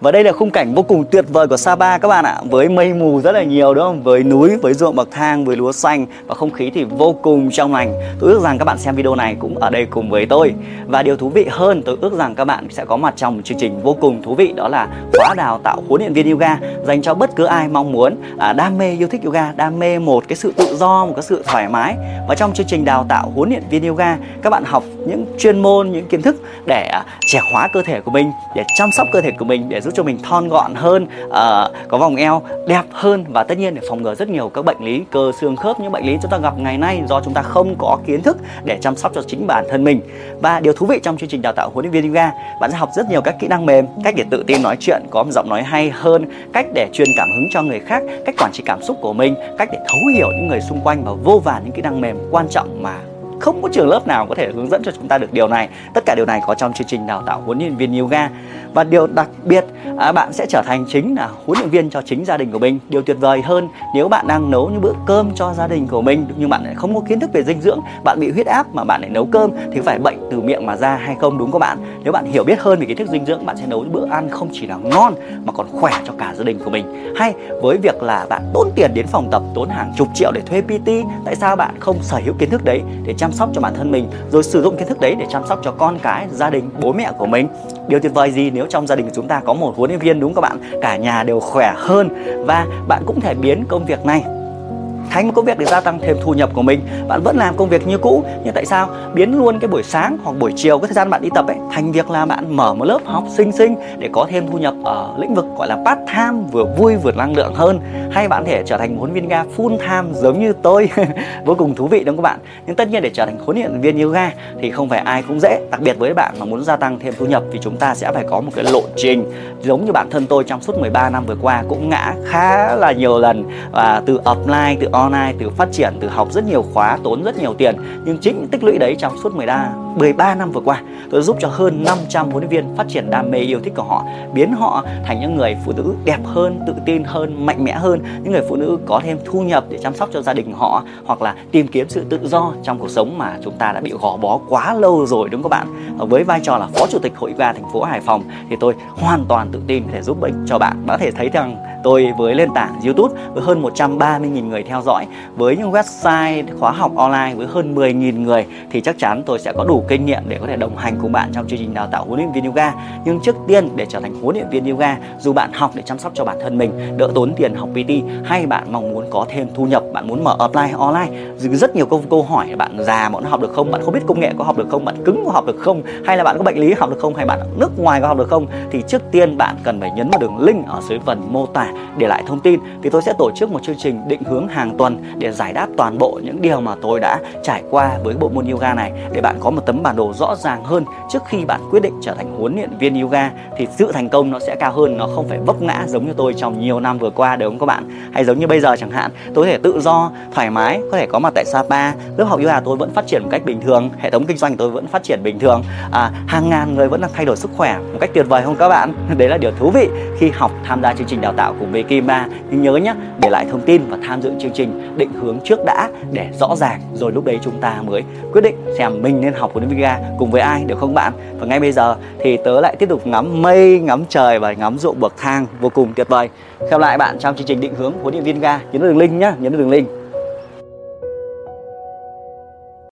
Và đây là khung cảnh vô cùng tuyệt vời của Sapa các bạn ạ. Với mây mù rất là nhiều đúng không? Với núi, với ruộng bậc thang, với lúa xanh Và không khí thì vô cùng trong lành. Tôi ước rằng các bạn xem video này cũng ở đây cùng với tôi. Và điều thú vị hơn tôi ước rằng các bạn sẽ có mặt trong một chương trình vô cùng thú vị Đó là khóa đào tạo huấn luyện viên yoga Dành cho bất cứ ai mong muốn. À, đam mê yêu thích yoga Đam mê một cái sự tự do, một cái sự thoải mái. Và trong chương trình đào tạo huấn luyện viên yoga Các bạn học những chuyên môn, những kiến thức để à, trẻ hóa cơ thể của mình Để chăm sóc cơ thể của mình để giúp cho mình thon gọn hơn uh, có vòng eo đẹp hơn. Và tất nhiên để phòng ngừa rất nhiều các bệnh lý cơ xương khớp những bệnh lý chúng ta gặp ngày nay do chúng ta không có kiến thức để chăm sóc cho chính bản thân mình. Và điều thú vị trong chương trình đào tạo huấn luyện viên yoga bạn sẽ học rất nhiều các kỹ năng mềm cách để tự tin nói chuyện có một giọng nói hay hơn cách để truyền cảm hứng cho người khác cách quản trị cảm xúc của mình cách để thấu hiểu những người xung quanh và vô vàn những kỹ năng mềm quan trọng mà không có trường lớp nào có thể hướng dẫn cho chúng ta được điều này. Tất cả điều này có trong chương trình đào tạo huấn luyện viên yoga và điều đặc biệt à, bạn sẽ trở thành chính là huấn luyện viên cho chính gia đình của mình. Điều tuyệt vời hơn nếu bạn đang nấu những bữa cơm cho gia đình của mình nhưng bạn lại không có kiến thức về dinh dưỡng bạn bị huyết áp mà bạn lại nấu cơm thì phải bệnh từ miệng mà ra hay không đúng không bạn? Nếu bạn hiểu biết hơn về kiến thức dinh dưỡng bạn sẽ nấu những bữa ăn không chỉ là ngon mà còn khỏe cho cả gia đình của mình. Hay với việc là bạn tốn tiền đến phòng tập tốn hàng chục triệu để thuê PT tại sao bạn không sở hữu kiến thức đấy để chăm sóc cho bản thân mình rồi sử dụng kiến thức đấy để chăm sóc cho con cái gia đình bố mẹ của mình? Điều tuyệt vời gì nếu trong gia đình của chúng ta có một huấn luyện viên, đúng các bạn? Cả nhà đều khỏe hơn và bạn cũng thể biến công việc này thành một công việc để gia tăng thêm thu nhập của mình. Bạn vẫn làm công việc như cũ, nhưng tại sao biến luôn cái buổi sáng hoặc buổi chiều, cái thời gian bạn đi tập ấy, thành việc là bạn mở một lớp học sinh sinh để có thêm thu nhập ở lĩnh vực gọi là part time, vừa vui vừa năng lượng hơn? Hay bạn thể trở thành một huấn viên ga full time giống như tôi? Vô cùng thú vị, đúng không các bạn? Nhưng tất nhiên để trở thành huấn luyện viên yoga thì không phải ai cũng dễ. Đặc biệt với bạn mà muốn gia tăng thêm thu nhập thì chúng ta sẽ phải có một cái lộ trình. Giống như bản thân tôi trong suốt 13 năm vừa qua cũng ngã khá là nhiều lần. Và từ offline, từ online từ phát triển từ học rất nhiều khóa, tốn rất nhiều tiền. Nhưng chính tích lũy đấy trong suốt 13 13 năm vừa qua, tôi giúp cho hơn 500 huấn luyện viên phát triển đam mê yêu thích của họ, biến họ thành những người phụ nữ đẹp hơn, tự tin hơn, mạnh mẽ hơn, những người phụ nữ có thêm thu nhập để chăm sóc cho gia đình họ, hoặc là tìm kiếm sự tự do trong cuộc sống mà chúng ta đã bị gò bó quá lâu rồi, đúng không các bạn với vai trò là phó chủ tịch hội ga thành phố Hải Phòng, thì tôi hoàn toàn tự tin để giúp ích cho bạn. Bạn có thể thấy rằng tôi với nền tảng YouTube với hơn 130.000 người theo dõi. Với những website khóa học online với hơn 10.000 người thì chắc chắn tôi sẽ có đủ kinh nghiệm để có thể đồng hành cùng bạn trong chương trình đào tạo huấn luyện viên yoga. Nhưng trước tiên, để trở thành huấn luyện viên yoga, dù bạn học để chăm sóc cho bản thân mình, đỡ tốn tiền học PT hay bạn mong muốn có thêm thu nhập, bạn muốn mở offline online rất nhiều câu câu hỏi bạn già mà học được không, bạn không biết công nghệ có học được không, bạn cứng có học được không, hay là bạn có bệnh lý học được không, hay bạn nước ngoài có học được không, thì trước tiên bạn cần phải nhấn vào đường link ở dưới phần mô tả để lại thông tin thì tôi sẽ tổ chức một chương trình định hướng hàng tuần để giải đáp toàn bộ những điều mà tôi đã trải qua với bộ môn yoga này. Để bạn có một tấm bản đồ rõ ràng hơn trước khi bạn quyết định trở thành huấn luyện viên yoga thì sự thành công nó sẽ cao hơn nó không phải vấp ngã giống như tôi trong nhiều năm vừa qua đúng không các bạn? Hay giống như bây giờ chẳng hạn tôi có thể tự do thoải mái có thể có mặt tại Sapa. Lớp học yoga tôi vẫn phát triển một cách bình thường hệ thống kinh doanh tôi vẫn phát triển bình thường. À, hàng ngàn người vẫn đang thay đổi sức khỏe một cách tuyệt vời không các bạn? Đấy là điều thú vị khi học tham gia chương trình đào tạo của của với Kim Ba nhưng nhớ nhé để lại thông tin và tham dự chương trình, định hướng trước đã để rõ ràng, rồi lúc đấy chúng ta mới quyết định xem mình nên học huấn luyện viên cùng với ai, được không bạn? Và ngay bây giờ thì tớ lại tiếp tục ngắm mây, ngắm trời và ngắm ruộng bậc thang vô cùng tuyệt vời. Gặp lại bạn trong chương trình định hướng huấn luyện viên ga nhấn đường link nhá, nhấn đường link.